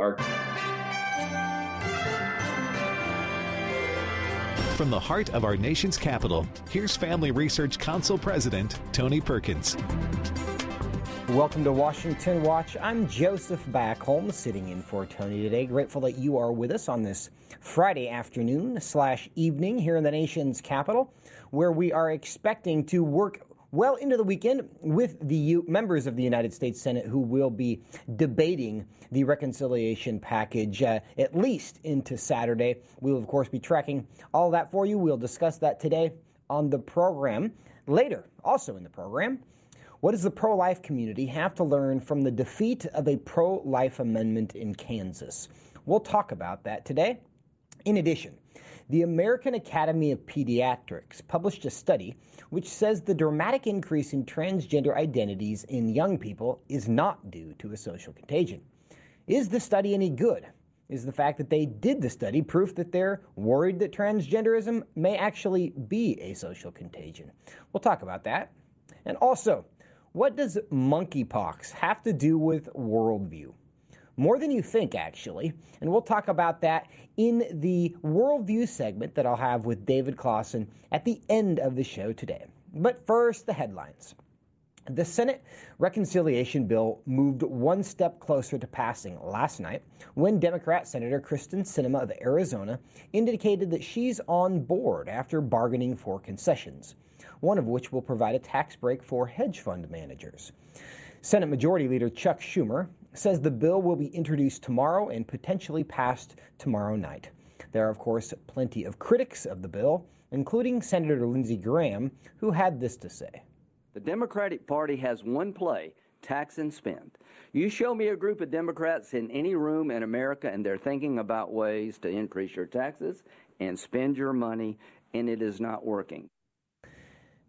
our From the heart of our nation's capital, here's Family Research Council President Tony Perkins. Welcome to Washington Watch. I'm Joseph Backholm, sitting in for Tony today. Grateful that you are with us on this Friday afternoon slash evening here in the nation's capital, where we are expecting to work well into the weekend with the U- members of the United States Senate who will be debating the reconciliation package uh, at least into Saturday. We will, of course, be tracking all that for you. We'll discuss that today on the program. Later, also in the program, what does the pro life community have to learn from the defeat of a pro life amendment in Kansas? We'll talk about that today. In addition, the American Academy of Pediatrics published a study which says the dramatic increase in transgender identities in young people is not due to a social contagion. Is the study any good? Is the fact that they did the study proof that they're worried that transgenderism may actually be a social contagion? We'll talk about that. And also, what does monkeypox have to do with worldview? More than you think, actually. And we'll talk about that in the worldview segment that I'll have with David Closson at the end of the show today. But first, the headlines. The Senate reconciliation bill moved one step closer to passing last night when Democrat Senator Kyrsten Sinema of Arizona indicated that she's on board after bargaining for concessions, one of which will provide a tax break for hedge fund managers. Senate Majority Leader Chuck Schumer says the bill will be introduced tomorrow and potentially passed tomorrow night. There are, of course, plenty of critics of the bill, including Senator Lindsey Graham, who had this to say. The Democratic Party has one play tax and spend. You show me a group of Democrats in any room in America and they're thinking about ways to increase your taxes and spend your money, and it is not working.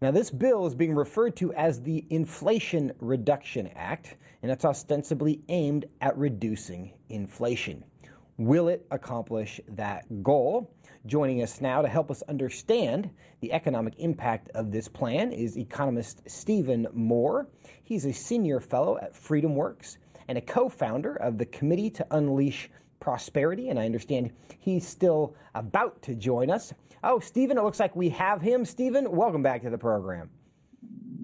Now, this bill is being referred to as the Inflation Reduction Act, and it's ostensibly aimed at reducing inflation. Will it accomplish that goal? Joining us now to help us understand the economic impact of this plan is economist Stephen Moore. He's a senior fellow at FreedomWorks and a co founder of the Committee to Unleash Prosperity, and I understand he's still about to join us. Oh, Stephen, it looks like we have him. Stephen, welcome back to the program.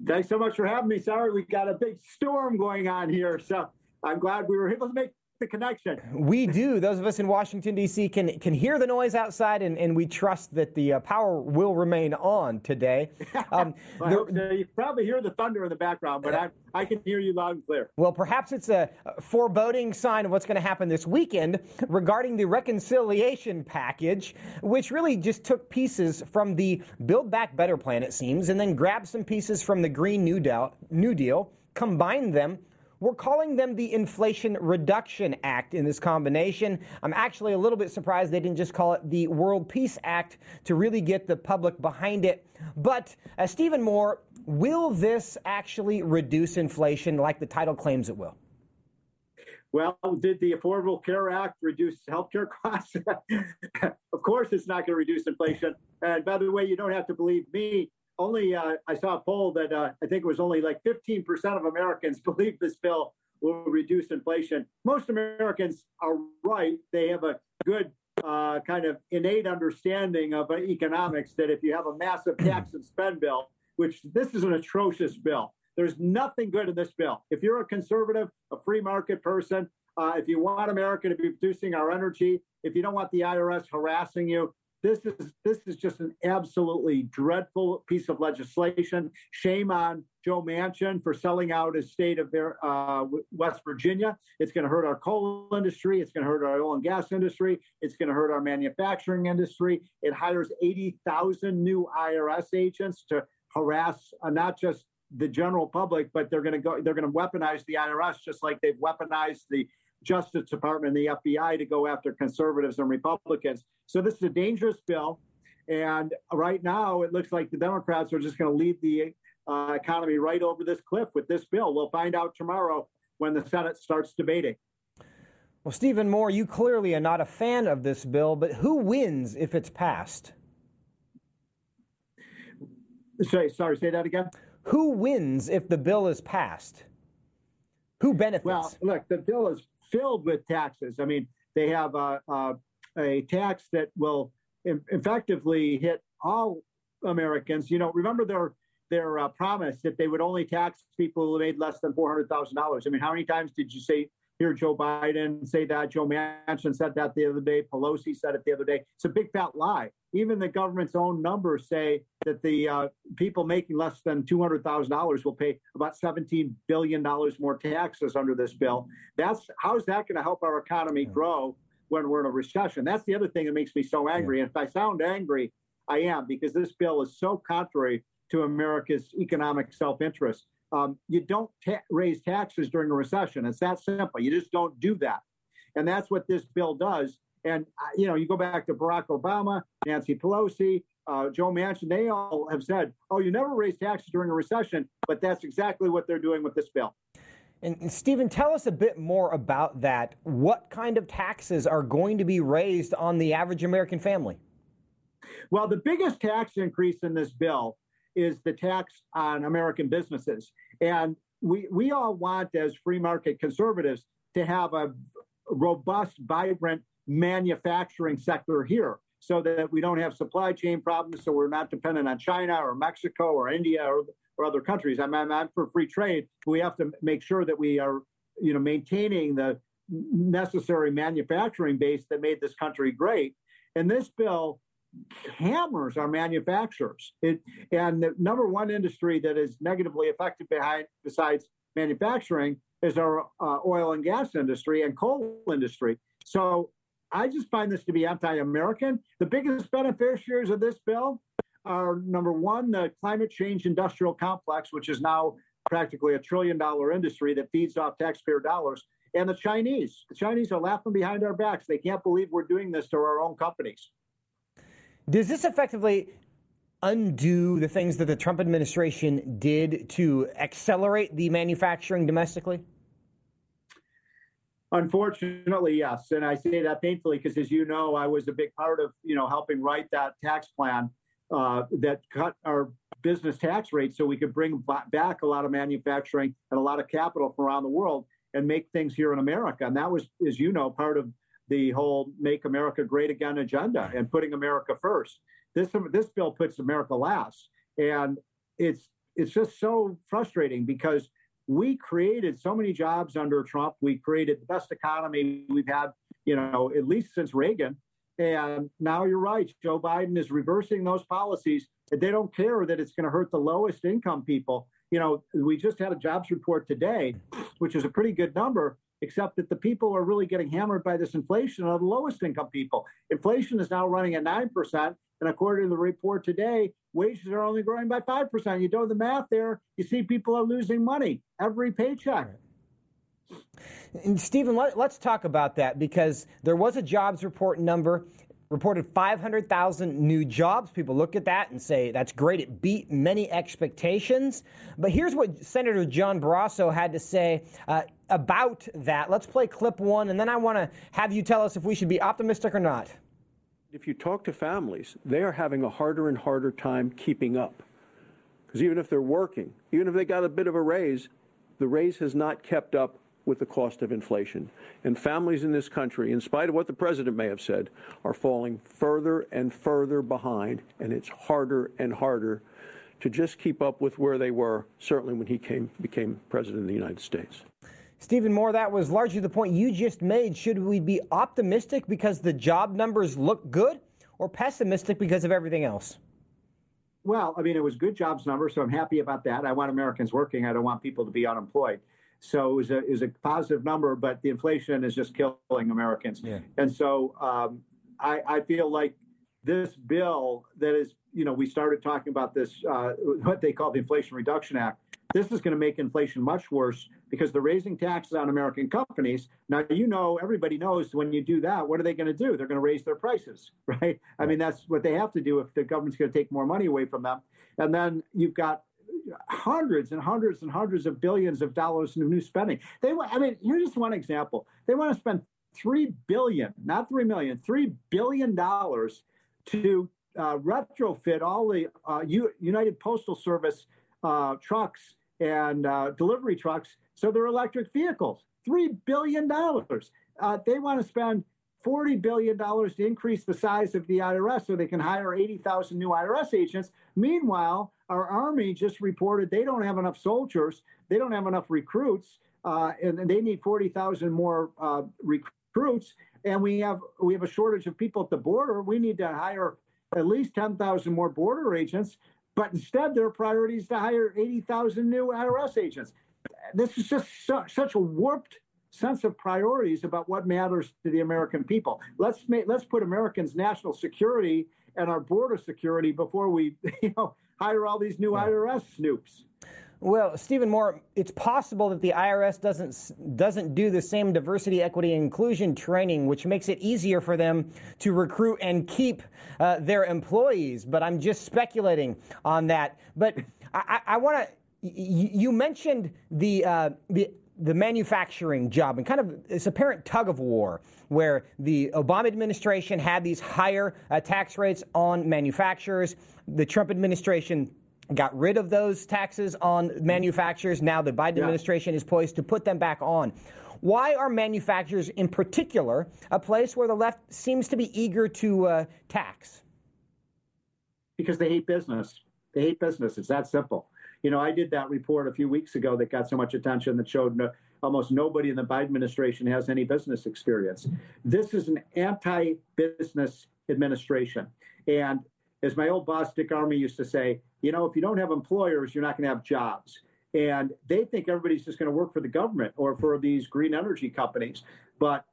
Thanks so much for having me. Sorry, we got a big storm going on here. So I'm glad we were able to make the connection. We do. Those of us in Washington, D.C. can can hear the noise outside, and, and we trust that the uh, power will remain on today. Um, well, the, you probably hear the thunder in the background, but I, I can hear you loud and clear. Well, perhaps it's a foreboding sign of what's going to happen this weekend regarding the reconciliation package, which really just took pieces from the Build Back Better plan, it seems, and then grabbed some pieces from the Green New Deal, New Deal combined them we're calling them the Inflation Reduction Act in this combination. I'm actually a little bit surprised they didn't just call it the World Peace Act to really get the public behind it. But uh, Stephen Moore, will this actually reduce inflation like the title claims it will? Well, did the Affordable Care Act reduce healthcare costs? of course, it's not going to reduce inflation. And by the way, you don't have to believe me only uh, I saw a poll that uh, I think it was only like 15% of Americans believe this bill will reduce inflation. Most Americans are right. They have a good uh, kind of innate understanding of economics that if you have a massive tax and spend bill, which this is an atrocious bill, there's nothing good in this bill. If you're a conservative, a free market person, uh, if you want America to be producing our energy, if you don't want the IRS harassing you, this is this is just an absolutely dreadful piece of legislation. Shame on Joe Manchin for selling out his state of uh, West Virginia. It's going to hurt our coal industry. It's going to hurt our oil and gas industry. It's going to hurt our manufacturing industry. It hires 80,000 new IRS agents to harass uh, not just the general public, but they're going to go. They're going to weaponize the IRS just like they've weaponized the Justice Department and the FBI to go after conservatives and Republicans. So this is a dangerous bill. And right now, it looks like the Democrats are just going to lead the uh, economy right over this cliff with this bill. We'll find out tomorrow when the Senate starts debating. Well, Stephen Moore, you clearly are not a fan of this bill, but who wins if it's passed? Sorry, sorry, say that again. Who wins if the bill is passed? Who benefits? Well, look, the bill is filled with taxes. I mean, they have a, a, a tax that will effectively hit all Americans. You know, remember their their uh, promise that they would only tax people who made less than four hundred thousand dollars. I mean, how many times did you say hear Joe Biden say that? Joe Manchin said that the other day. Pelosi said it the other day. It's a big fat lie. Even the government's own numbers say that the uh, people making less than two hundred thousand dollars will pay about seventeen billion dollars more taxes under this bill. That's how is that going to help our economy grow when we're in a recession? That's the other thing that makes me so angry. And if I sound angry, I am because this bill is so contrary to America's economic self-interest. Um, you don't ta- raise taxes during a recession. It's that simple. You just don't do that, and that's what this bill does. And uh, you know, you go back to Barack Obama, Nancy Pelosi, uh, Joe Manchin. They all have said, "Oh, you never raise taxes during a recession," but that's exactly what they're doing with this bill. And Stephen, tell us a bit more about that. What kind of taxes are going to be raised on the average American family? Well, the biggest tax increase in this bill is the tax on American businesses. And we, we all want, as free market conservatives, to have a robust, vibrant manufacturing sector here so that we don't have supply chain problems, so we're not dependent on China or Mexico or India or, or other countries. I'm, I'm, I'm for free trade. We have to make sure that we are, you know, maintaining the necessary manufacturing base that made this country great. And this bill hammers our manufacturers. It, and the number one industry that is negatively affected behind, besides manufacturing is our uh, oil and gas industry and coal industry. So I just find this to be anti-American. The biggest beneficiaries of this bill are number one, the climate change industrial complex, which is now practically a trillion dollar industry that feeds off taxpayer dollars. And the Chinese. The Chinese are laughing behind our backs. They can't believe we're doing this to our own companies. Does this effectively undo the things that the Trump administration did to accelerate the manufacturing domestically? Unfortunately, yes, and I say that painfully because, as you know, I was a big part of you know helping write that tax plan uh, that cut our business tax rate so we could bring back a lot of manufacturing and a lot of capital from around the world and make things here in America. And that was, as you know, part of the whole "Make America Great Again" agenda and putting America first. This this bill puts America last, and it's it's just so frustrating because we created so many jobs under Trump. We created the best economy we've had, you know, at least since Reagan. And now you're right. Joe Biden is reversing those policies. They don't care that it's going to hurt the lowest income people. You know, we just had a jobs report today, which is a pretty good number except that the people are really getting hammered by this inflation are the lowest income people. Inflation is now running at 9%. And according to the report today, wages are only growing by 5%. You do the math there, you see people are losing money every paycheck. And Stephen, let, us talk about that because there was a jobs report number reported 500,000 new jobs. People look at that and say, that's great. It beat many expectations. But here's what Senator John Barrasso had to say uh, about that. Let's play clip one, and then I want to have you tell us if we should be optimistic or not. If you talk to families, they are having a harder and harder time keeping up. Because even if they're working, even if they got a bit of a raise, the raise has not kept up with the cost of inflation. And families in this country, in spite of what the president may have said, are falling further and further behind, and it's harder and harder to just keep up with where they were, certainly when he came, became president of the United States. Stephen Moore, that was largely the point you just made. Should we be optimistic because the job numbers look good or pessimistic because of everything else? Well, I mean, it was good jobs numbers, so I'm happy about that. I want Americans working. I don't want people to be unemployed. So it was a, it was a positive number, but the inflation is just killing Americans. Yeah. And so um, I, I feel like this bill that is, you know, we started talking about this, uh, what they call the Inflation Reduction Act. This is going to make inflation much worse because they're raising taxes on American companies. Now, you know, everybody knows when you do that, what are they going to do? They're going to raise their prices, right? I mean, that's what they have to do if the government's going to take more money away from them. And then you've got hundreds and hundreds and hundreds of billions of dollars in new spending. They, I mean, here's just one example. They want to spend three billion, not three million, three billion dollars to uh, retrofit all the uh, U- United Postal Service uh, trucks and uh, delivery trucks so they're electric vehicles. $3 billion. Uh, they want to spend $40 billion to increase the size of the IRS so they can hire 80,000 new IRS agents. Meanwhile, our Army just reported they don't have enough soldiers, they don't have enough recruits, uh, and, and, they need 40,000 more uh, recruits. And we have we have a shortage of people at the border. We need to hire at least 10,000 more border agents. But instead, their priority is to hire 80,000 new IRS agents. This is just su- such a warped sense of priorities about what matters to the American people. Let's make, let's put Americans' national security and our border security before we you know hire all these new IRS snoops. Well, Stephen Moore, it's possible that the IRS doesn't doesn't do the same diversity, equity, and inclusion training, which makes it easier for them to recruit and keep uh, their employees. But I'm just speculating on that. But I, I want to. You mentioned the uh, the the manufacturing job and kind of this apparent tug of war where the Obama administration had these higher uh, tax rates on manufacturers. The Trump administration got rid of those taxes on manufacturers. Now the Biden yeah. administration is poised to put them back on. Why are manufacturers, in particular, a place where the left seems to be eager to uh, tax? Because they hate business. They hate business. It's that simple. You know, I did that report a few weeks ago that got so much attention that showed no, almost nobody in the Biden administration has any business experience. This is an anti business administration. And as my old boss, Dick Armey, used to say, you know, if you don't have employers, you're not going to have jobs. And they think everybody's just going to work for the government or for these green energy companies. But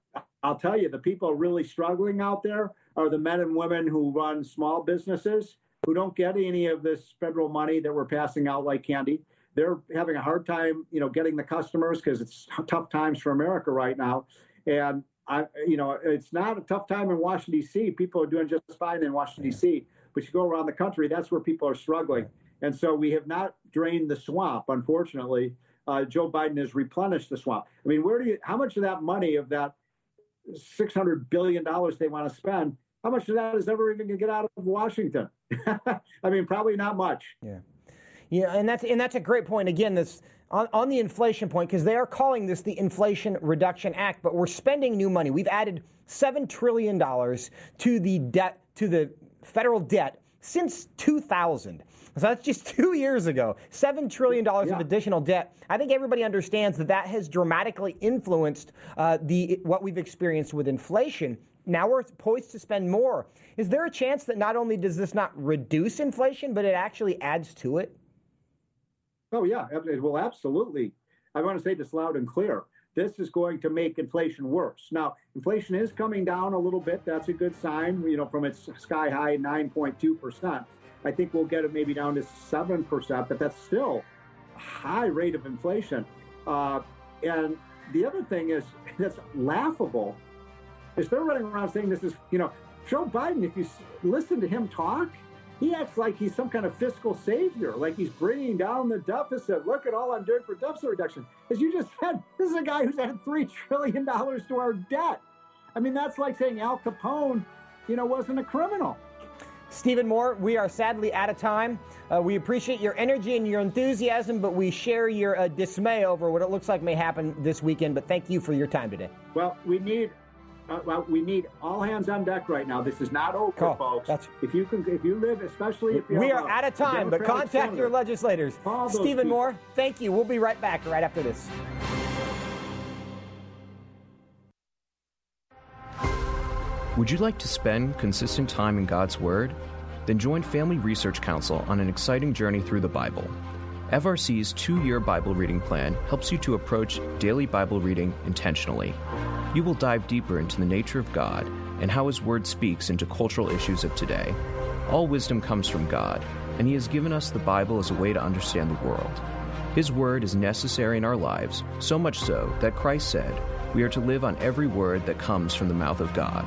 I'll tell you, the people really struggling out there are the men and women who run small businesses who don't get any of this federal money that we're passing out like candy. They're having a hard time, you know, getting the customers because it's tough times for America right now. And I, you know, it's not a tough time in Washington D.C. People are doing just fine in Washington D.C but you go around the country, that's where people are struggling. And so we have not drained the swamp, unfortunately. Uh, Joe Biden has replenished the swamp. I mean, where do you, how much of that money, of that $600 billion they want to spend, how much of that is ever even going to get out of Washington? I mean, probably not much. Yeah. Yeah, and that's and that's a great point. Again, this on, on the inflation point because they are calling this the Inflation Reduction Act, but we're spending new money. We've added seven trillion dollars to the debt to the federal debt since 2000. So that's just two years ago. $7 trillion yeah. of additional debt. I think everybody understands that that has dramatically influenced uh, the, what we've experienced with inflation. Now we're poised to spend more. Is there a chance that not only does this not reduce inflation, but it actually adds to it? Oh, yeah. It will absolutely. I want to say this loud and clear this is going to make inflation worse. Now, inflation is coming down a little bit. That's a good sign, you know, from its sky high 9.2%. I think we'll get it maybe down to 7%, but that's still a high rate of inflation. Uh, and the other thing is that's laughable is they're running around saying this is, you know, Joe Biden, if you listen to him talk, he acts like he's some kind of fiscal savior, like he's bringing down the deficit. Look at all I'm doing for deficit reduction. As you just said, this is a guy who's added $3 trillion to our debt. I mean, that's like saying Al Capone, you know, wasn't a criminal. Stephen Moore, we are sadly out of time. Uh, we appreciate your energy and your enthusiasm, but we share your uh, dismay over what it looks like may happen this weekend. But thank you for your time today. Well, we need uh, well, we need all hands on deck right now. This is not over, cool. folks. That's... If you can, if you live, especially if you're we are out of time, but contact senator, your legislators. Stephen Moore, thank you. We'll be right back right after this. Would you like to spend consistent time in God's Word? Then join Family Research Council on an exciting journey through the Bible. FRC's two year Bible reading plan helps you to approach daily Bible reading intentionally. You will dive deeper into the nature of God and how His Word speaks into cultural issues of today. All wisdom comes from God, and He has given us the Bible as a way to understand the world. His Word is necessary in our lives, so much so that Christ said, We are to live on every word that comes from the mouth of God.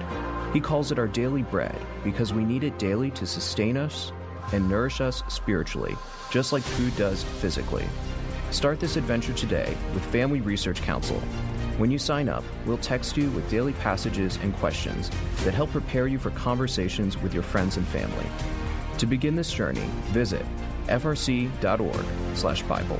He calls it our daily bread because we need it daily to sustain us and nourish us spiritually just like food does physically. Start this adventure today with Family Research Council. When you sign up, we'll text you with daily passages and questions that help prepare you for conversations with your friends and family. To begin this journey, visit frc.org/bible.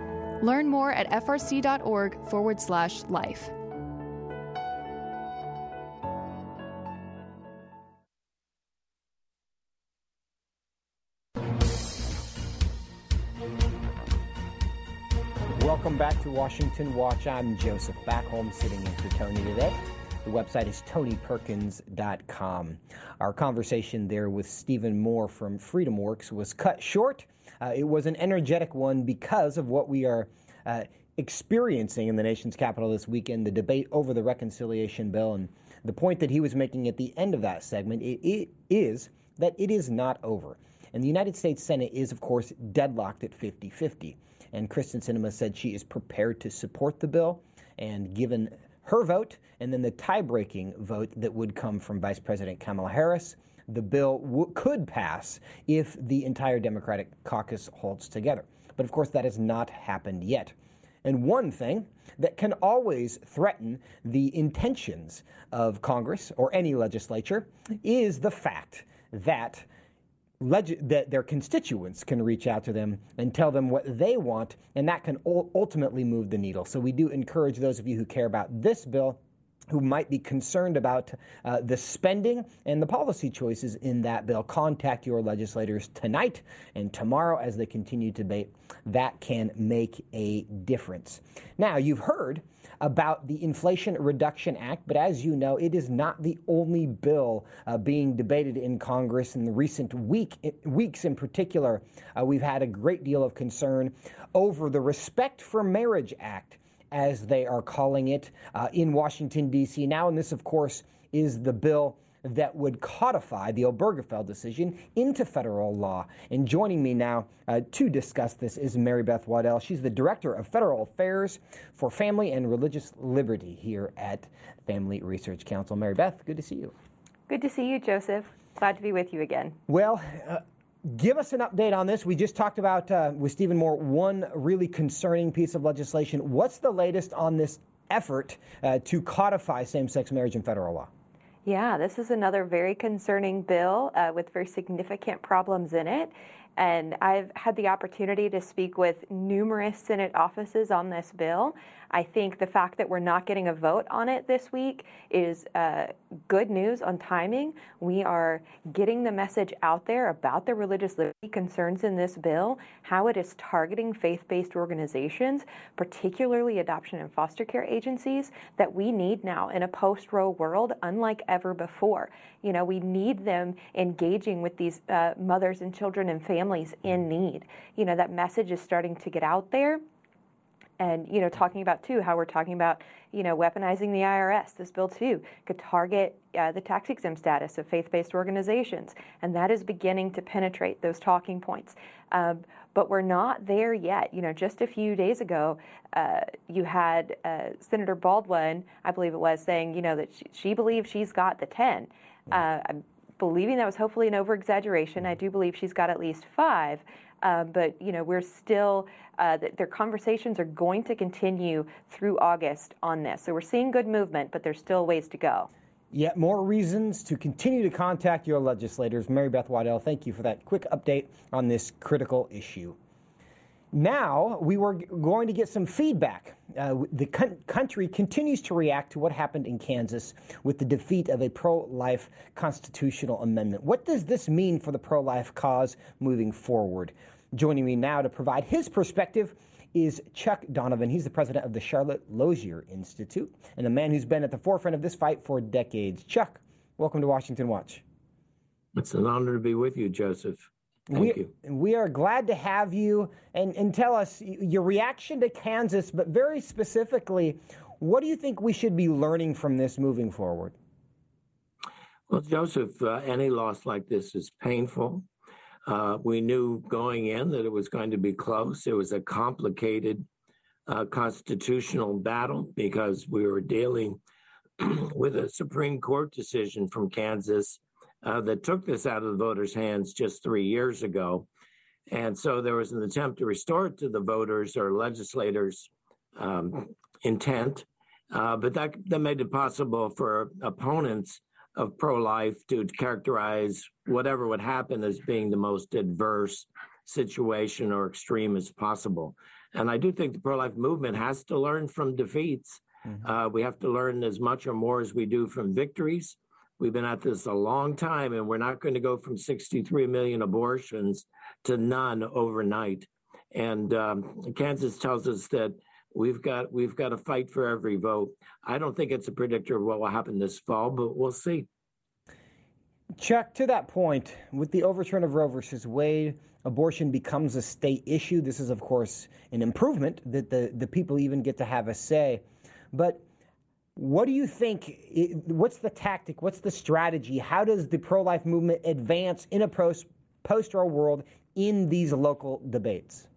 Learn more at frc.org forward slash life. Welcome back to Washington Watch. I'm Joseph Backholm sitting in for Tony today. The website is tonyperkins.com. Our conversation there with Stephen Moore from FreedomWorks was cut short. Uh, it was an energetic one because of what we are uh, experiencing in the nation's capital this weekend the debate over the reconciliation bill. And the point that he was making at the end of that segment it, it is that it is not over. And the United States Senate is, of course, deadlocked at 50 50. And Kyrsten Sinema said she is prepared to support the bill. And given her vote and then the tie breaking vote that would come from Vice President Kamala Harris, the bill w- could pass if the entire Democratic caucus holds together. But of course, that has not happened yet. And one thing that can always threaten the intentions of Congress or any legislature is the fact that leg- that their constituents can reach out to them and tell them what they want, and that can ultimately move the needle. So we do encourage those of you who care about this bill who might be concerned about uh, the spending and the policy choices in that bill, contact your legislators tonight and tomorrow as they continue to debate. That can make a difference. Now, you've heard about the Inflation Reduction Act, but as you know, it is not the only bill uh, being debated in Congress in the recent week, weeks in particular. Uh, we've had a great deal of concern over the Respect for Marriage Act as they are calling it uh, in Washington, D.C. now. And this, of course, is the bill that would codify the Obergefell decision into federal law. And joining me now uh, to discuss this is Mary Beth Waddell. She's the Director of Federal Affairs for Family and Religious Liberty here at Family Research Council. Mary Beth, good to see you. Good to see you, Joseph. Glad to be with you again. Well, uh, Give us an update on this. We just talked about uh, with Stephen Moore one really concerning piece of legislation. What's the latest on this effort uh, to codify same sex marriage in federal law? Yeah, this is another very concerning bill uh, with very significant problems in it. And I've had the opportunity to speak with numerous Senate offices on this bill. I think the fact that we're not getting a vote on it this week is uh, good news on timing. We are getting the message out there about the religious liberty concerns in this bill, how it is targeting faith based organizations, particularly adoption and foster care agencies, that we need now in a post Roe world, unlike ever before. You know, we need them engaging with these uh, mothers and children and families in need. You know, that message is starting to get out there and you know talking about too how we're talking about you know weaponizing the IRS. This bill too could target uh, the tax exempt status of faith-based organizations, and that is beginning to penetrate those talking points. Um, but we're not there yet. You know, just a few days ago, uh, you had uh, Senator Baldwin, I believe it was, saying you know that she, she believes she's got the ten. Uh, I'm believing that was hopefully an over exaggeration. I do believe she's got at least five. Uh, but you know we're still uh, their conversations are going to continue through August on this. So we're seeing good movement, but there's still ways to go. Yet more reasons to continue to contact your legislators. Mary Beth Waddell, thank you for that quick update on this critical issue. Now we were going to get some feedback. Uh, the con- country continues to react to what happened in Kansas with the defeat of a pro life constitutional amendment. What does this mean for the pro life cause moving forward? Joining me now to provide his perspective is Chuck Donovan. He's the president of the Charlotte Lozier Institute and a man who's been at the forefront of this fight for decades. Chuck, welcome to Washington Watch. It's an honor to be with you, Joseph. Thank we, you. We are glad to have you and, and tell us your reaction to Kansas, but very specifically, what do you think we should be learning from this moving forward? Well, Joseph, uh, any loss like this is painful. Uh, we knew going in that it was going to be close. It was a complicated uh, constitutional battle because we were dealing with a Supreme Court decision from Kansas uh, that took this out of the voters' hands just three years ago. And so there was an attempt to restore it to the voters or legislators' um, intent, uh, but that, that made it possible for opponents of pro life to characterize whatever would happen as being the most adverse situation or extreme as possible. And I do think the pro life movement has to learn from defeats. Mm-hmm. Uh, we have to learn as much or more as we do from victories. We've been at this a long time, and we're not going to go from 63 million abortions to none overnight. And um, Kansas tells us that we've got we've got to fight for every vote. I don't think it's a predictor of what will happen this fall, but we'll see. Chuck, to that point, with the overturn of Roe versus Wade, abortion becomes a state issue. This is, of course, an improvement that the, the people even get to have a say. But what do you think? What's the tactic? What's the strategy? How does the pro life movement advance in a post Roe world in these local debates?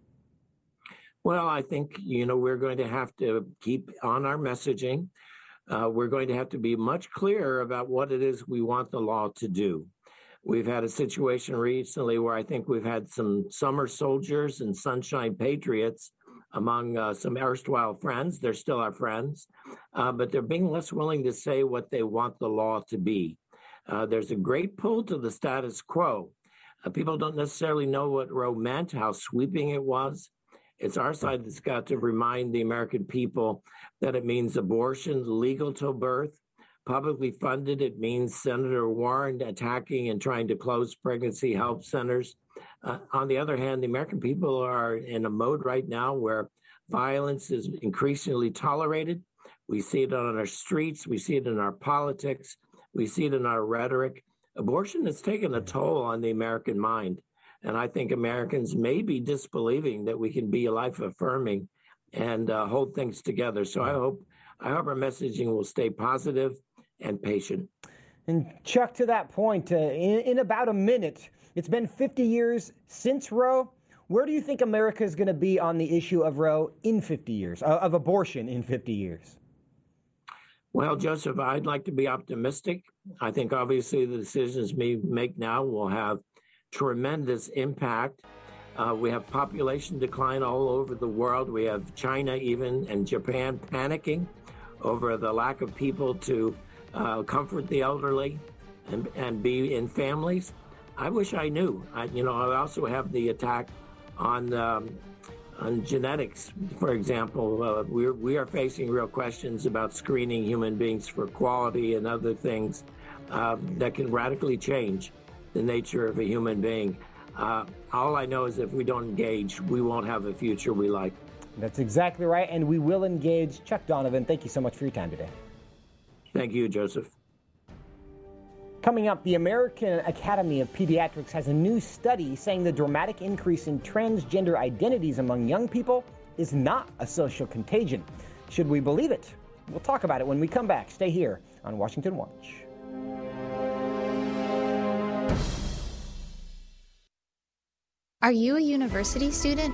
Well, I think, you know, we're going to have to keep on our messaging. Uh, we're going to have to be much clearer about what it is we want the law to do. We've had a situation recently where I think we've had some summer soldiers and sunshine patriots among uh, some erstwhile friends. They're still our friends, uh, but they're being less willing to say what they want the law to be. Uh, there's a great pull to the status quo. Uh, people don't necessarily know what Roe meant, how sweeping it was. It's our side that's got to remind the American people that it means abortion legal till birth, publicly funded. It means Senator Warren attacking and trying to close pregnancy help centers. Uh, on the other hand, the American people are in a mode right now where violence is increasingly tolerated. We see it on our streets, we see it in our politics, we see it in our rhetoric. Abortion has taken a toll on the American mind. And I think Americans may be disbelieving that we can be life affirming and uh, hold things together. So I hope I hope our messaging will stay positive and patient. And Chuck, to that point, uh, in, in about a minute, it's been 50 years since Roe. Where do you think America is going to be on the issue of Roe in 50 years, uh, of abortion in 50 years? Well, Joseph, I'd like to be optimistic. I think obviously the decisions we make now will have tremendous impact. Uh, we have population decline all over the world. We have China, even, and Japan panicking over the lack of people to uh, comfort the elderly and, and be in families. I wish I knew. I, you know, I also have the attack on um, on genetics, for example. Uh, we're, we are facing real questions about screening human beings for quality and other things uh, that can radically change the nature of a human being. Uh, all I know is if we don't engage, we won't have a future we like. That's exactly right, and we will engage. Chuck Donovan, thank you so much for your time today. Thank you, Joseph. Coming up, the American Academy of Pediatrics has a new study saying the dramatic increase in transgender identities among young people is not a social contagion. Should we believe it? We'll talk about it when we come back. Stay here on Washington Watch. Are you a university student?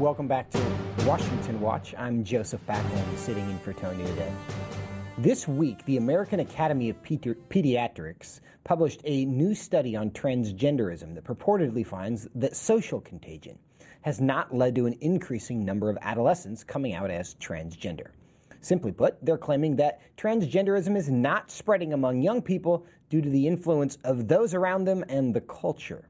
Welcome back to Washington Watch. I'm Joseph Backholm, sitting in for Tony today. This week, the American Academy of Pediatrics published a new study on transgenderism that purportedly finds that social contagion has not led to an increasing number of adolescents coming out as transgender. Simply put, they're claiming that transgenderism is not spreading among young people due to the influence of those around them and the culture.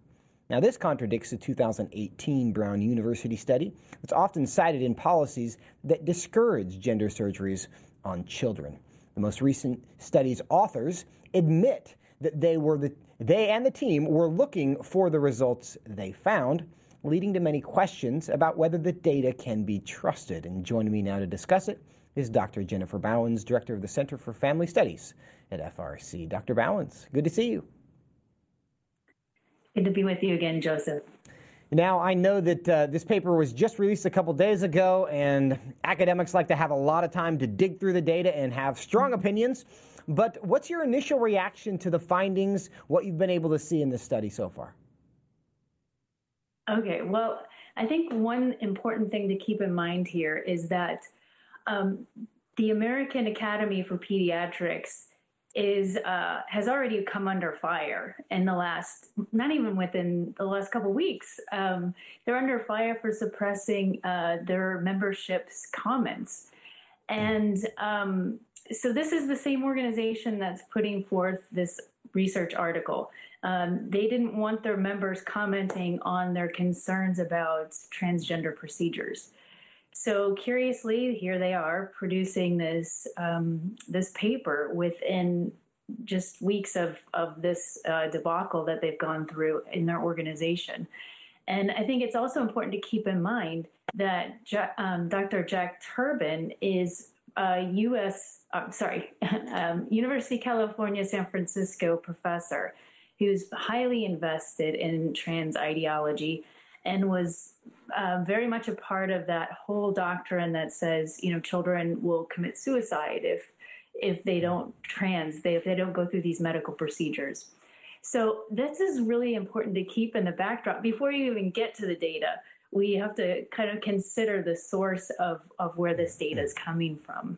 Now, this contradicts a 2018 Brown University study that's often cited in policies that discourage gender surgeries on children. The most recent study's authors admit that they were the they and the team were looking for the results they found, leading to many questions about whether the data can be trusted. And joining me now to discuss it is Dr. Jennifer Bauwens, director of the Center for Family Studies at FRC. Dr. Bauwens, good to see you. Good to be with you again, Joseph. Now, I know that uh, this paper was just released a couple days ago, and academics like to have a lot of time to dig through the data and have strong opinions. But what's your initial reaction to the findings, what you've been able to see in this study so far? Okay, well, I think one important thing to keep in mind here is that um, the American Academy for Pediatrics is uh, has already come under fire in the last not even within the last couple weeks. Um, they're under fire for suppressing uh, their membership's comments. And um, so this is the same organization that's putting forth this research article. Um, they didn't want their members commenting on their concerns about transgender procedures so curiously, here they are producing this um, this paper within just weeks of of this uh, debacle that they've gone through in their organization. And I think it's also important to keep in mind that um, Dr. Jack Turban is a U.S. Uh, sorry, um, University of California, San Francisco professor who's highly invested in trans ideology and was uh, very much a part of that whole doctrine that says, you know, children will commit suicide if if they don't trans, they, if they don't go through these medical procedures. So this is really important to keep in the backdrop before you even get to the data. We have to kind of consider the source of, of where this data is coming from.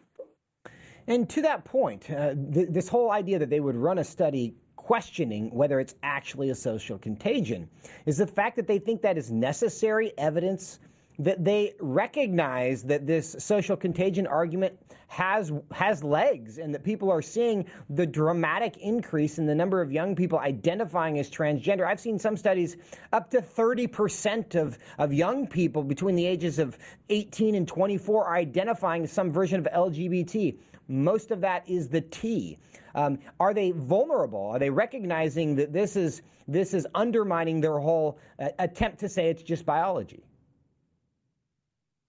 And to that point, uh, th- this whole idea that they would run a study questioning whether it's actually a social contagion is the fact that they think that is necessary evidence that they recognize that this social contagion argument has has legs and that people are seeing the dramatic increase in the number of young people identifying as transgender. I've seen some studies up to 30% of, of young people between the ages of 18 and 24 are identifying some version of LGBT. Most of that is the T. Um, are they vulnerable? Are they recognizing that this is this is undermining their whole uh, attempt to say it's just biology?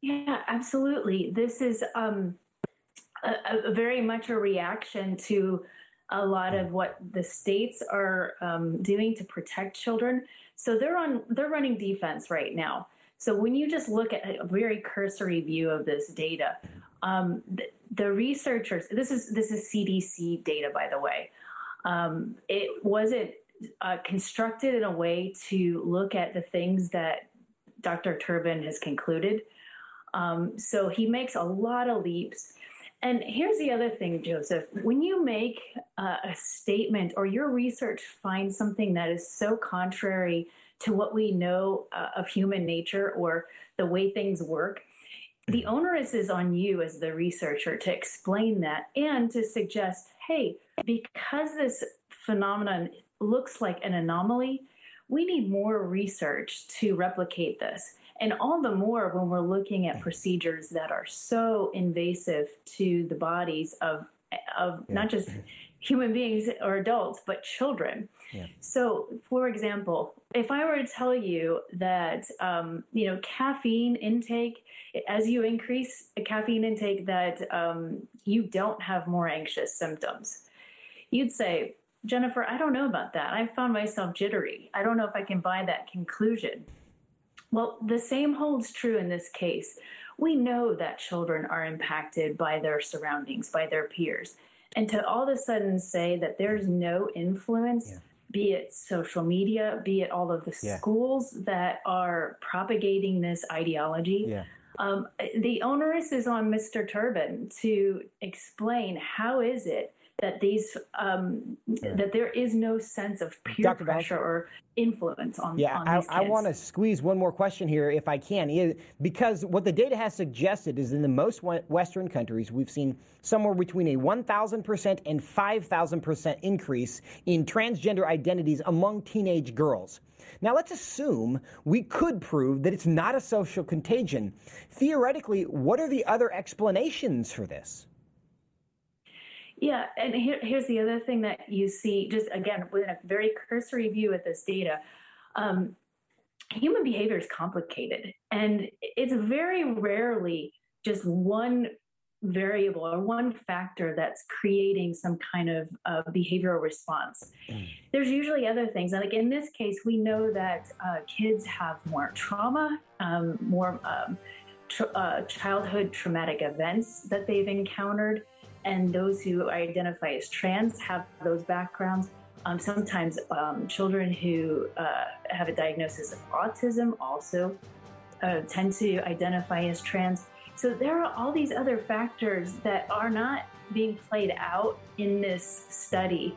Yeah, absolutely. This is um, a, a very much a reaction to a lot of what the states are um, doing to protect children. So they're on they're running defense right now. So when you just look at a very cursory view of this data, um, the, the, researchers this is this is CDC data by the way. Um, it wasn't uh, constructed in a way to look at the things that Dr. Turban has concluded. Um, so he makes a lot of leaps. And here's the other thing, Joseph. When you make uh, a statement or your research finds something that is so contrary to what we know uh, of human nature or the way things work, the onerous is on you as the researcher to explain that and to suggest hey, because this phenomenon looks like an anomaly, we need more research to replicate this. And all the more when we're looking at procedures that are so invasive to the bodies of, of not just mm-hmm. human beings or adults, but children. Yeah. So, for example, if I were to tell you that, um, you know, caffeine intake, as you increase caffeine intake, that um, you don't have more anxious symptoms, you'd say, Jennifer, I don't know about that. I found myself jittery. I don't know if I can buy that conclusion. Well, the same holds true in this case. We know that children are impacted by their surroundings, by their peers. And to all of a sudden say that there's no influence, yeah. Be it social media, be it all of the yeah. schools that are propagating this ideology, yeah. um, the onus is on Mr. Turban to explain how is it that these um, that there is no sense of peer Dr. pressure or influence on yeah on i, I want to squeeze one more question here if i can because what the data has suggested is in the most western countries we've seen somewhere between a 1000% and 5000% increase in transgender identities among teenage girls now, let's assume we could prove that it's not a social contagion. Theoretically, what are the other explanations for this? Yeah, and here, here's the other thing that you see, just again, within a very cursory view at this data. Um, human behavior is complicated, and it's very rarely just one variable or one factor that's creating some kind of uh, behavioral response. Mm. There's usually other things. And like in this case, we know that uh, kids have more trauma, um, more um, tr- uh, childhood traumatic events that they've encountered and those who identify as trans have those backgrounds. Um, sometimes um, children who uh, have a diagnosis of autism also uh, tend to identify as trans. So there are all these other factors that are not being played out in this study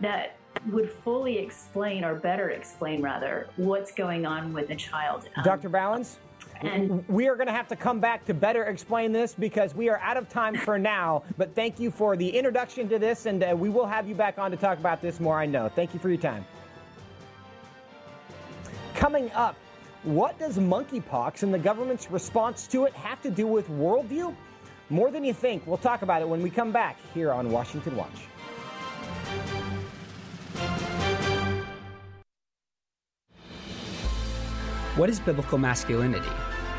that would fully explain or better explain rather what's going on with the child. Um, Dr. Bauwens? And we are going to have to come back to better explain this because we are out of time for now. But thank you for the introduction to this, and uh, we will have you back on to talk about this more, I know. Thank you for your time. Coming up, what does monkeypox and the government's response to it have to do with worldview? More than you think. We'll talk about it when we come back here on Washington Watch. What is biblical masculinity?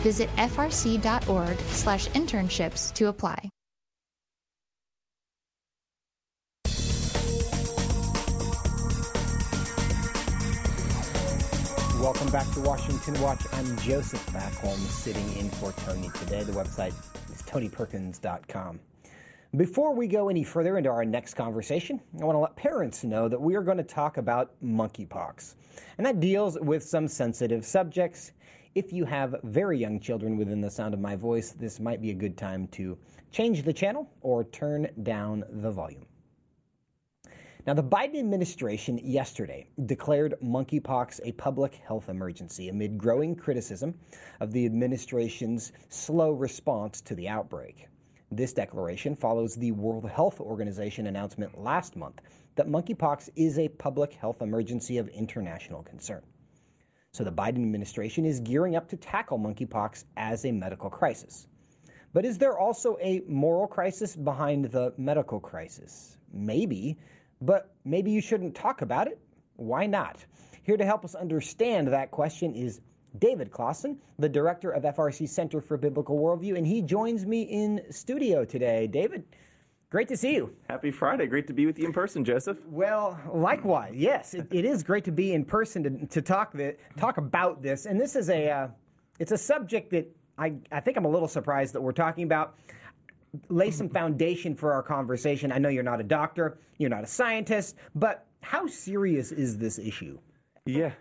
Visit frc.org slash internships to apply. Welcome back to Washington Watch. I'm Joseph Backholm, sitting in for Tony today. The website is tonyperkins.com. Before we go any further into our next conversation, I want to let parents know that we are going to talk about monkeypox. And that deals with some sensitive subjects. If you have very young children within the sound of my voice, this might be a good time to change the channel or turn down the volume. Now, the Biden administration yesterday declared monkeypox a public health emergency amid growing criticism of the administration's slow response to the outbreak. This declaration follows the World Health Organization announcement last month that monkeypox is a public health emergency of international concern. So the Biden administration is gearing up to tackle monkeypox as a medical crisis. But is there also a moral crisis behind the medical crisis? Maybe, but maybe you shouldn't talk about it. Why not? Here to help us understand that question is David Closson, the director of FRC Center for Biblical Worldview, and he joins me in studio today. David, great to see you. Happy Friday. Great to be with you in person, Joseph. Well, likewise. Yes, it, it is great to be in person to, to talk the, talk about this. And this is a uh, it's a subject that I, I think I'm a little surprised that we're talking about. Lay some foundation for our conversation. I know you're not a doctor, you're not a scientist, but how serious is this issue? Yeah.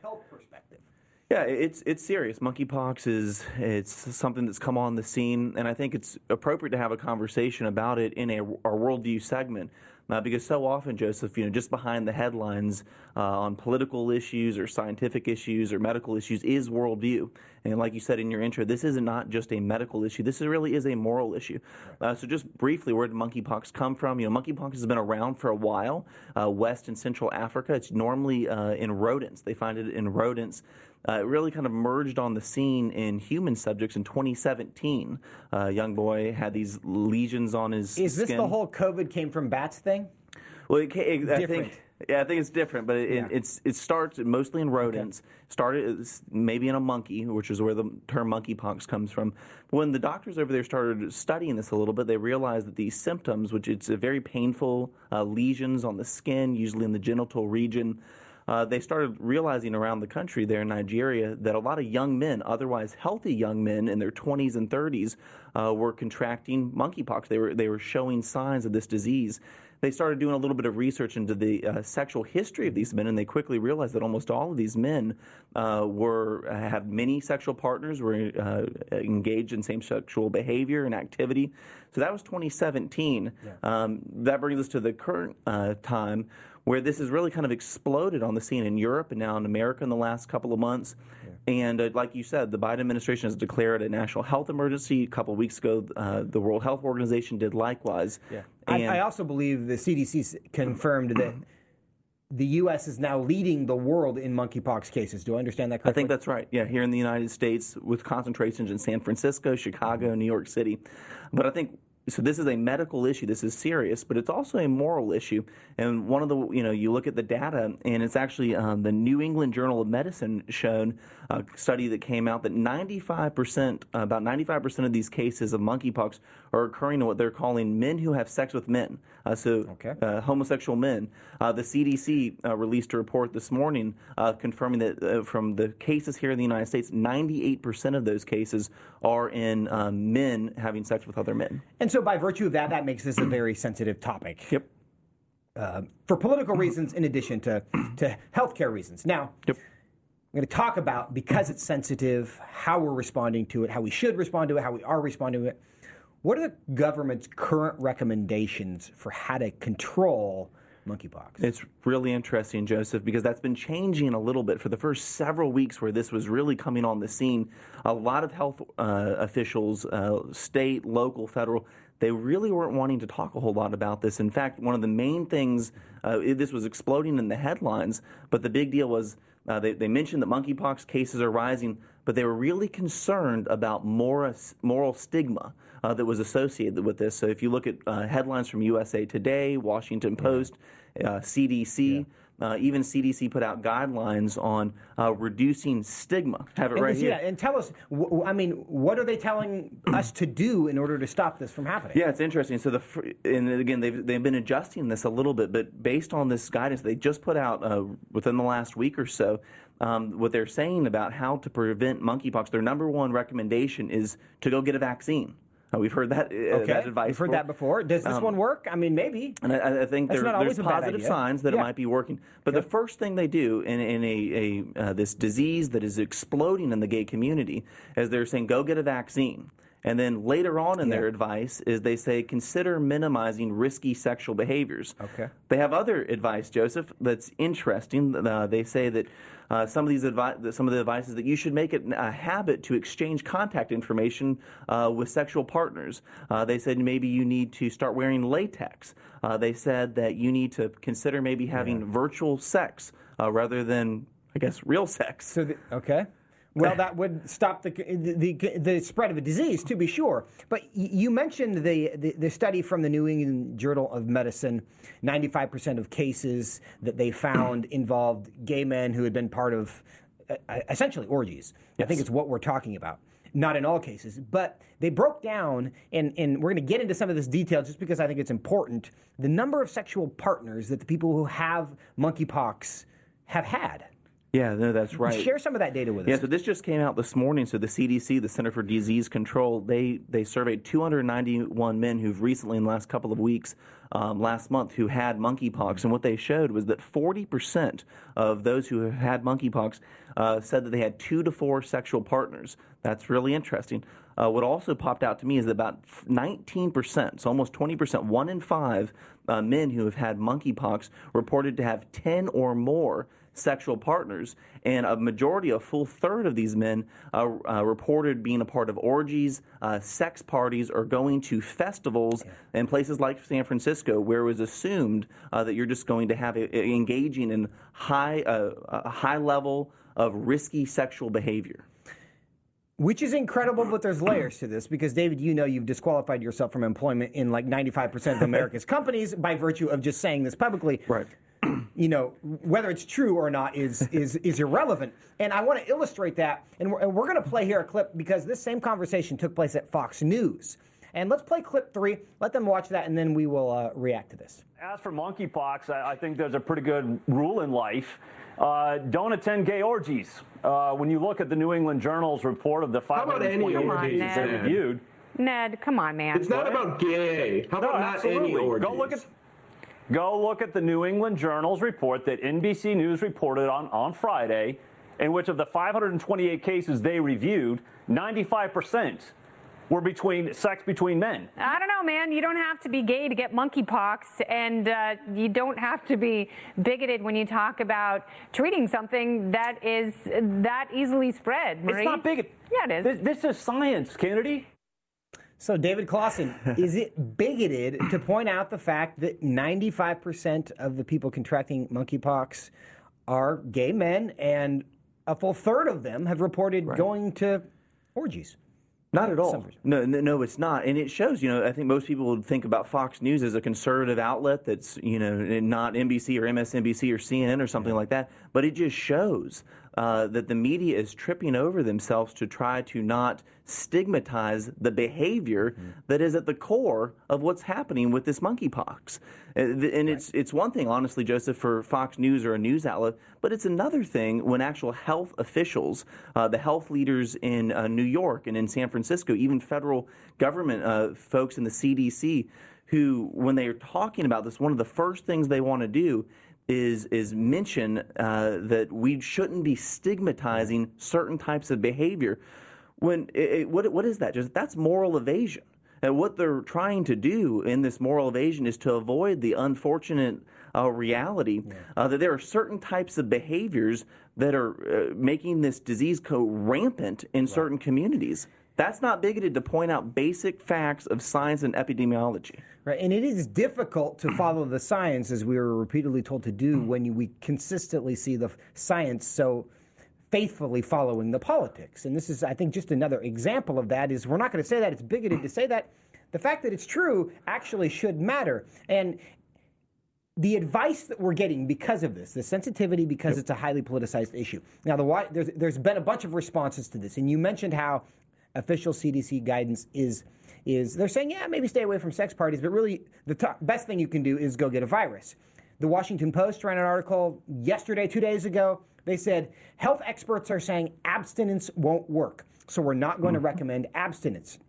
Yeah, it's it's serious. Monkeypox is it's something that's come on the scene, and I think it's appropriate to have a conversation about it in a, our worldview segment. Uh, because so often, Joseph, you know, just behind the headlines uh, on political issues or scientific issues or medical issues is worldview. And like you said in your intro, this is not just a medical issue. This really is a moral issue. Uh, so just briefly, where did monkeypox come from? You know, monkeypox has been around for a while, uh, West and Central Africa. It's normally uh, in rodents. They find it in rodents. Uh, it really kind of merged on the scene in human subjects in 2017. Uh, a young boy had these lesions on his Is this skin. the whole COVID came from bats thing? Well, it, it, I Different. think. Yeah, I think it's different, but it, Yeah. it's it starts mostly in rodents. Started maybe in a monkey, which is where the term monkeypox comes from. When the doctors over there started studying this a little bit, they realized that these symptoms, which it's a very painful uh, lesions on the skin, usually in the genital region, uh, they started realizing around the country there in Nigeria that a lot of young men, otherwise healthy young men in their 20s and 30s, uh, were contracting monkeypox. They were they were showing signs of this disease. They started doing a little bit of research into the uh, sexual history of these men, and they quickly realized that almost all of these men uh, were had many sexual partners, were uh, engaged in same sexual behavior and activity. So that was 2017. Yeah. Um, that brings us to the current uh, time where this has really kind of exploded on the scene in Europe and now in America in the last couple of months. And uh, like you said, the Biden administration has declared a national health emergency. A couple of weeks ago, uh, the World Health Organization did likewise. Yeah. I, I, also believe the CDC confirmed that the U.S. is now leading the world in monkeypox cases. Do I understand that correctly? I think that's right. Yeah, here in the United States, with concentrations in San Francisco, Chicago, New York City. But I think so this is a medical issue. This is serious, but it's also a moral issue. And one of the, you know, you look at the data, and it's actually um, the New England Journal of Medicine shown a study that came out that 95%, about 95% of these cases of monkeypox are occurring in what they're calling men who have sex with men. Uh, so okay. uh, homosexual men. Uh, the CDC uh, released a report this morning uh, confirming that uh, from the cases here in the United States, 98% of those cases are in um, men having sex with other men. And so, by virtue of that, that makes this a very sensitive topic. Yep. for political reasons, in addition to to healthcare reasons. Now. Yep. I'm going to talk about because it's sensitive, how we're responding to it, how we should respond to it, how we are responding to it. What are the government's current recommendations for how to control monkeypox? It's really interesting, Joseph, because that's been changing a little bit for the first several weeks where this was really coming on the scene. A lot of health uh, officials, uh, state, local, federal, they really weren't wanting to talk a whole lot about this. In fact, one of the main things, uh, this was exploding in the headlines, but the big deal was uh, they, they mentioned that monkeypox cases are rising, but they were really concerned about moral, moral stigma uh, that was associated with this. So if you look at uh, headlines from USA Today, Washington Post, CDC, uh, uh, even CDC put out guidelines on uh, reducing stigma. Have it and right here. Yeah, and tell us, w- I mean, what are they telling us to do in order to stop this from happening? Yeah, it's interesting. So the and again, they've they've been adjusting this a little bit, but based on this guidance they just put out uh, within the last week or so. Um, what they're saying about how to prevent monkeypox, their number one recommendation is to go get a vaccine. Uh, we've heard that, uh, okay. that advice. We've heard before. that before. Does this um, one work? I mean, maybe. And I, I think there, there's positive signs that yeah. it might be working. But the first thing they do in, in a, a uh, this disease that is exploding in the gay community is they're saying, go get a vaccine. And then later on in yeah. their advice is they say consider minimizing risky sexual behaviors. Okay. They have other advice, Joseph, that's interesting. Uh, they say that uh, some of these advi- some of the advice is that you should make it a habit to exchange contact information uh, with sexual partners. Uh, they said maybe you need to start wearing latex. Uh, they said that you need to consider maybe having yeah. virtual sex uh, rather than, I guess, real sex. So the, okay. Well, that would stop the, the, the spread of a disease, to be sure. But you mentioned the, the, the study from the New England Journal of Medicine. 95% of cases that they found involved gay men who had been part of uh, essentially orgies. Yes. I think it's what we're talking about. Not in all cases, but they broke down, and, and we're going to get into some of this detail just because I think it's important. The number of sexual partners that the people who have monkeypox have had. Yeah, no, that's right. Share some of that data with us. Yeah, so this just came out this morning. So the CDC, the Center for Disease Control, they they surveyed 291 men who've recently, in the last couple of weeks, um, last month, who had monkeypox, and what they showed was that 40% of those who have had monkeypox uh, said that they had two to four sexual partners. That's really interesting. Uh, what also popped out to me is that about 19%, so almost 20%, one in five uh, men who have had monkeypox reported to have 10 or more sexual partners, and a majority, a full third of these men uh, uh, reported being a part of orgies, uh, sex parties, or going to festivals yeah. in places like San Francisco, where it was assumed uh, that you're just going to have a, a, engaging in high, uh, a high level of risky sexual behavior. Which is incredible, but there's layers to this because, David, you know you've disqualified yourself from employment in like 95% of America's companies by virtue of just saying this publicly. Right you know, whether it's true or not is is is irrelevant. And I want to illustrate that. And we're, we're going to play here a clip because this same conversation took place at Fox News. And let's play clip three. Let them watch that, and then we will uh, react to this. As for monkeypox, I, I think there's a pretty good rule in life. Uh, don't attend gay orgies. Uh, when you look at the New England Journal's report of the about any 520 orgies, orgies they Ned? reviewed, Ned, come on, man. It's not about gay. How about not any Go look at Go look at the New England Journal's report that NBC News reported on on Friday, in which of the 528 cases they reviewed, 95% were between sex between men. I don't know, man. You don't have to be gay to get monkeypox, and uh, you don't have to be bigoted when you talk about treating something that is that easily spread. Marie. It's not bigot. Yeah, it is. This, this is science, Kennedy. So, David Closson, is it bigoted to point out the fact that 95% of the people contracting monkeypox are gay men, and a full third of them have reported going to orgies? Not at all. No, no, it's not, and it shows. You know, I think most people would think about Fox News as a conservative outlet that's you know not NBC or MSNBC or CNN or something like that. But it just shows uh, that the media is tripping over themselves to try to not stigmatize the behavior that is at the core of what's happening with this monkeypox. Uh, And it's it's one thing, honestly, Joseph, for Fox News or a news outlet, but it's another thing when actual health officials, uh, the health leaders in uh, New York and in San Francisco, even federal government uh, folks in the CDC, who, when they are talking about this, one of the first things they want to do is is mention uh, that we shouldn't be stigmatizing certain types of behavior. When it, it- what what is that? Just that's moral evasion. And what they're trying to do in this moral evasion is to avoid the unfortunate uh, reality uh, that there are certain types of behaviors that are uh, making this disease go rampant in certain communities. That's not bigoted to point out basic facts of science and epidemiology. Right, and it is difficult to follow the science as we were repeatedly told to do when you, we consistently see the science so faithfully following the politics. And this is, I think, just another example of that. Is we're not going to say that it's bigoted to say that. The fact that it's true actually should matter. And the advice that we're getting because of this, the sensitivity because it's a highly politicized issue. Now, the why, there's, there's been a bunch of responses to this, and you mentioned how official CDC guidance is is they're saying, yeah, maybe stay away from sex parties, but really the top, best thing you can do is go get a virus. The Washington Post ran an article yesterday, two days ago. They said health experts are saying abstinence won't work, so we're not going to hmm. recommend abstinence.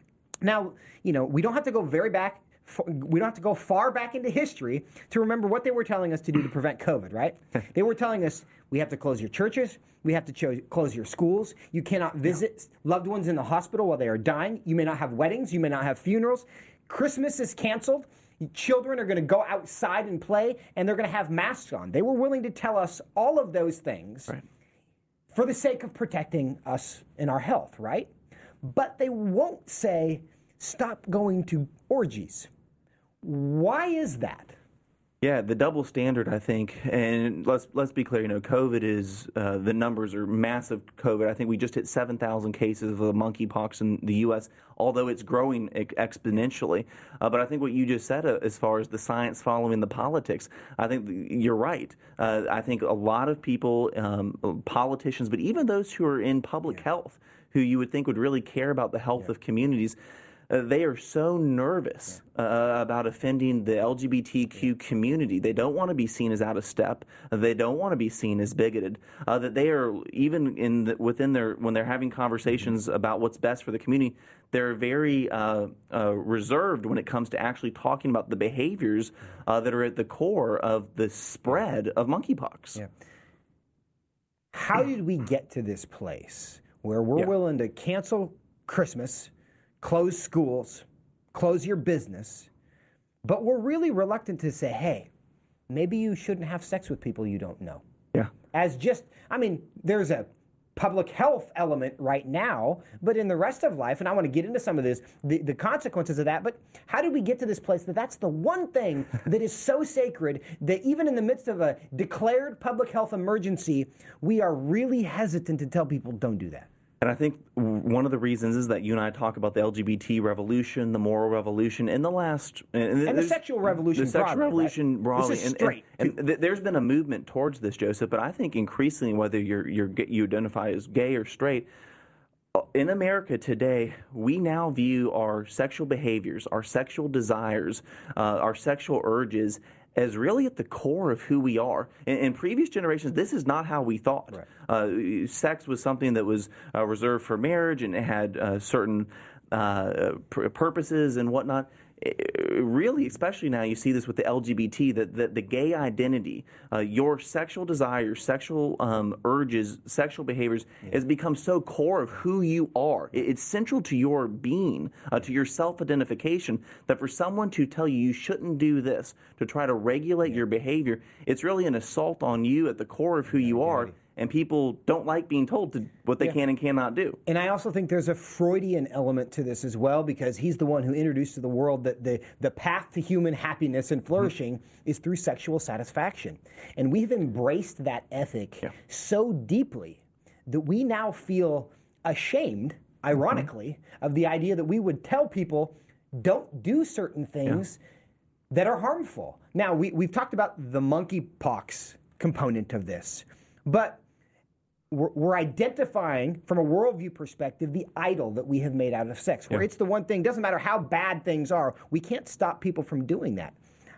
Now, you know, we don't have to go very back. We don't have to go far back into history to remember what they were telling us to do to prevent COVID, right? they were telling us we have to close your churches, we have to cho- close your schools, you cannot visit loved ones in the hospital while they are dying, you may not have weddings, you may not have funerals. Christmas is canceled. Children are going to go outside and play, and they're going to have masks on. They were willing to tell us all of those things for the sake of protecting us and our health, right? But they won't say, stop going to orgies. Why is that? Yeah, the double standard, I think, and let's let's be clear. You know, COVID is uh, the numbers are massive. COVID. I think we just hit seven thousand cases of monkeypox in the U.S. Although it's growing exponentially, uh, but I think what you just said, uh, as far as the science following the politics, I think you're right. Uh, I think a lot of people, um, politicians, but even those who are in public health, who you would think would really care about the health of communities, uh, they are so nervous uh, about offending the LGBTQ community. They don't want to be seen as out of step. They don't want to be seen as bigoted. Uh, that they are even in the, within their when they're having conversations about what's best for the community. They're very uh, uh, reserved when it comes to actually talking about the behaviors uh, that are at the core of the spread of monkeypox. Yeah. How did we get to this place where we're willing to cancel Christmas, close schools, close your business, but we're really reluctant to say, hey, maybe you shouldn't have sex with people you don't know? Yeah. As just, I mean, there's a public health element right now, but in the rest of life, and I want to get into some of this, the, the consequences of that, but how did we get to this place that that's the one thing that is so sacred that even in the midst of a declared public health emergency, we are really hesitant to tell people don't do that? And I think one of the reasons is that you and I talk about the LGBT revolution, the moral revolution, in the last and, the sexual revolution the sexual broadly, right? revolution This is and- straight. And, and th- there's been a movement towards this, Joseph. But I think increasingly, whether you're, you're you identify as gay or straight, in America today, we now view our sexual behaviors, our sexual desires, uh, our sexual urges as really at the core of who we are. In, in previous generations, this is not how we thought. Right. Uh, sex was something that was uh, reserved for marriage and it had uh, certain uh, purposes and whatnot really, especially now, you see this with the LGBT, that the, the, gay identity, uh, your sexual desires, sexual um, urges, sexual behaviors yeah. has become so core of who you are. It, it's central to your being, uh, to your self identification, that for someone to tell you you shouldn't do this, to try to regulate yeah. your behavior, it's really an assault on you at the core of who yeah, you are and people don't like being told to, what they yeah. can and cannot do. And I also think there's a Freudian element to this as well because he's the one who introduced to the world that the, the path to human happiness and flourishing mm-hmm. is through sexual satisfaction. And we've embraced that ethic yeah. so deeply that we now feel ashamed, ironically, mm-hmm. of the idea that we would tell people don't do certain things yeah. that are harmful. Now, we, we've talked about the monkeypox component of this, but we're, we're, identifying from a worldview perspective the idol that we have made out of sex, where yeah. it's the one thing, doesn't matter how bad things are, we can't stop people from doing that.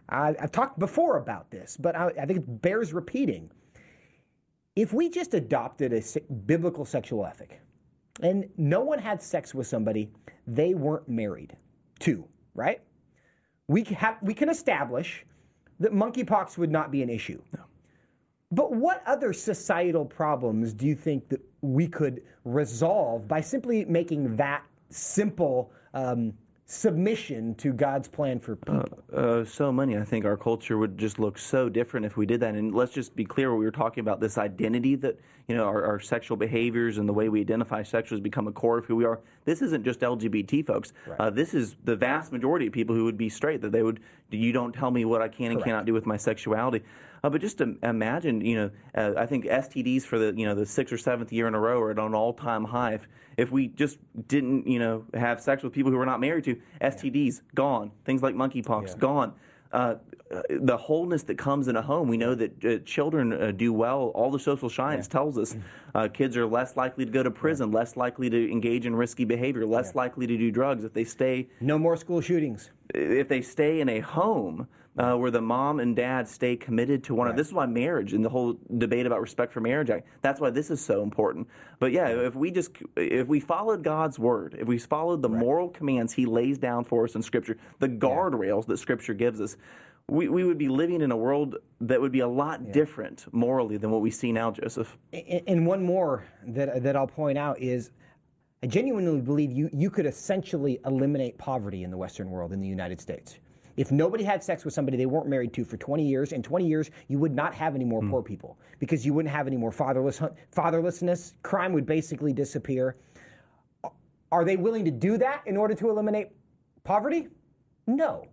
I, have talked before about this, but I, I think it bears repeating. If we just adopted a biblical sexual ethic and no one had sex with somebody they weren't married to, right? We, have, we can establish that monkeypox would not be an issue. No. But what other societal problems do you think that we could resolve by simply making that simple um, submission to God's plan for people? Uh, uh, so many. I think our culture would just look so different if we did that. And let's just be clear: we were talking about this identity that you know our, our sexual behaviors and the way we identify sexually has become a core of who we are. This isn't just LGBT folks. Right. Uh, this is the vast majority of people who would be straight. That they would, you don't tell me what I can and Correct. cannot do with my sexuality. Uh, but just imagine, you know, uh, I think STDs for the you know the sixth or seventh year in a row are at an all-time high. If, if we just didn't, you know, have sex with people who we're not married to, STDs gone. Things like monkeypox yeah. gone. Uh, the wholeness that comes in a home. We know that uh, children uh, do well. All the social science yeah. tells us uh, kids are less likely to go to prison, yeah. less likely to engage in risky behavior, less yeah. likely to do drugs if they stay. No more school shootings. If they stay in a home uh, where the mom and dad stay committed to one another. This is why marriage and the whole debate about respect for marriage. That's why this is so important. But yeah, if we just if we followed God's word, if we followed the right. moral commands He lays down for us in Scripture, the guardrails yeah. that Scripture gives us. We, we would be living in a world that would be a lot yeah. different morally than what we see now, Joseph. And, and one more that, that I'll point out is I genuinely believe you, you could essentially eliminate poverty in the Western world, in the United States. If nobody had sex with somebody they weren't married to for 20 years, in 20 years, you would not have any more mm. poor people because you wouldn't have any more fatherless, fatherlessness. Crime would basically disappear. Are they willing to do that in order to eliminate poverty? No,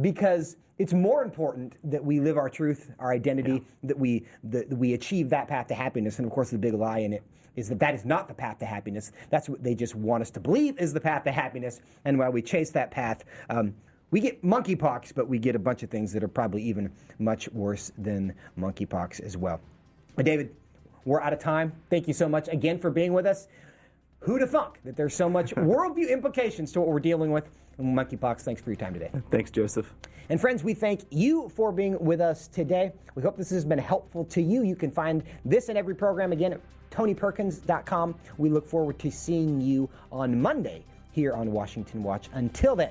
because it's more important that we live our truth, our identity, yeah. that we that we achieve that path to happiness. And of course, the big lie in it is that that is not the path to happiness. That's what they just want us to believe is the path to happiness. And while we chase that path, um, we get monkeypox, but we get a bunch of things that are probably even much worse than monkeypox as well. But David, we're out of time. Thank you so much again for being with us. Who'd have thunk that there's so much worldview implications to what we're dealing with? Monkeypox, thanks for your time today. Thanks, Joseph. And friends, we thank you for being with us today. We hope this has been helpful to you. You can find this and every program again at tonyperkins.com. We look forward to seeing you on Monday here on Washington Watch. Until then,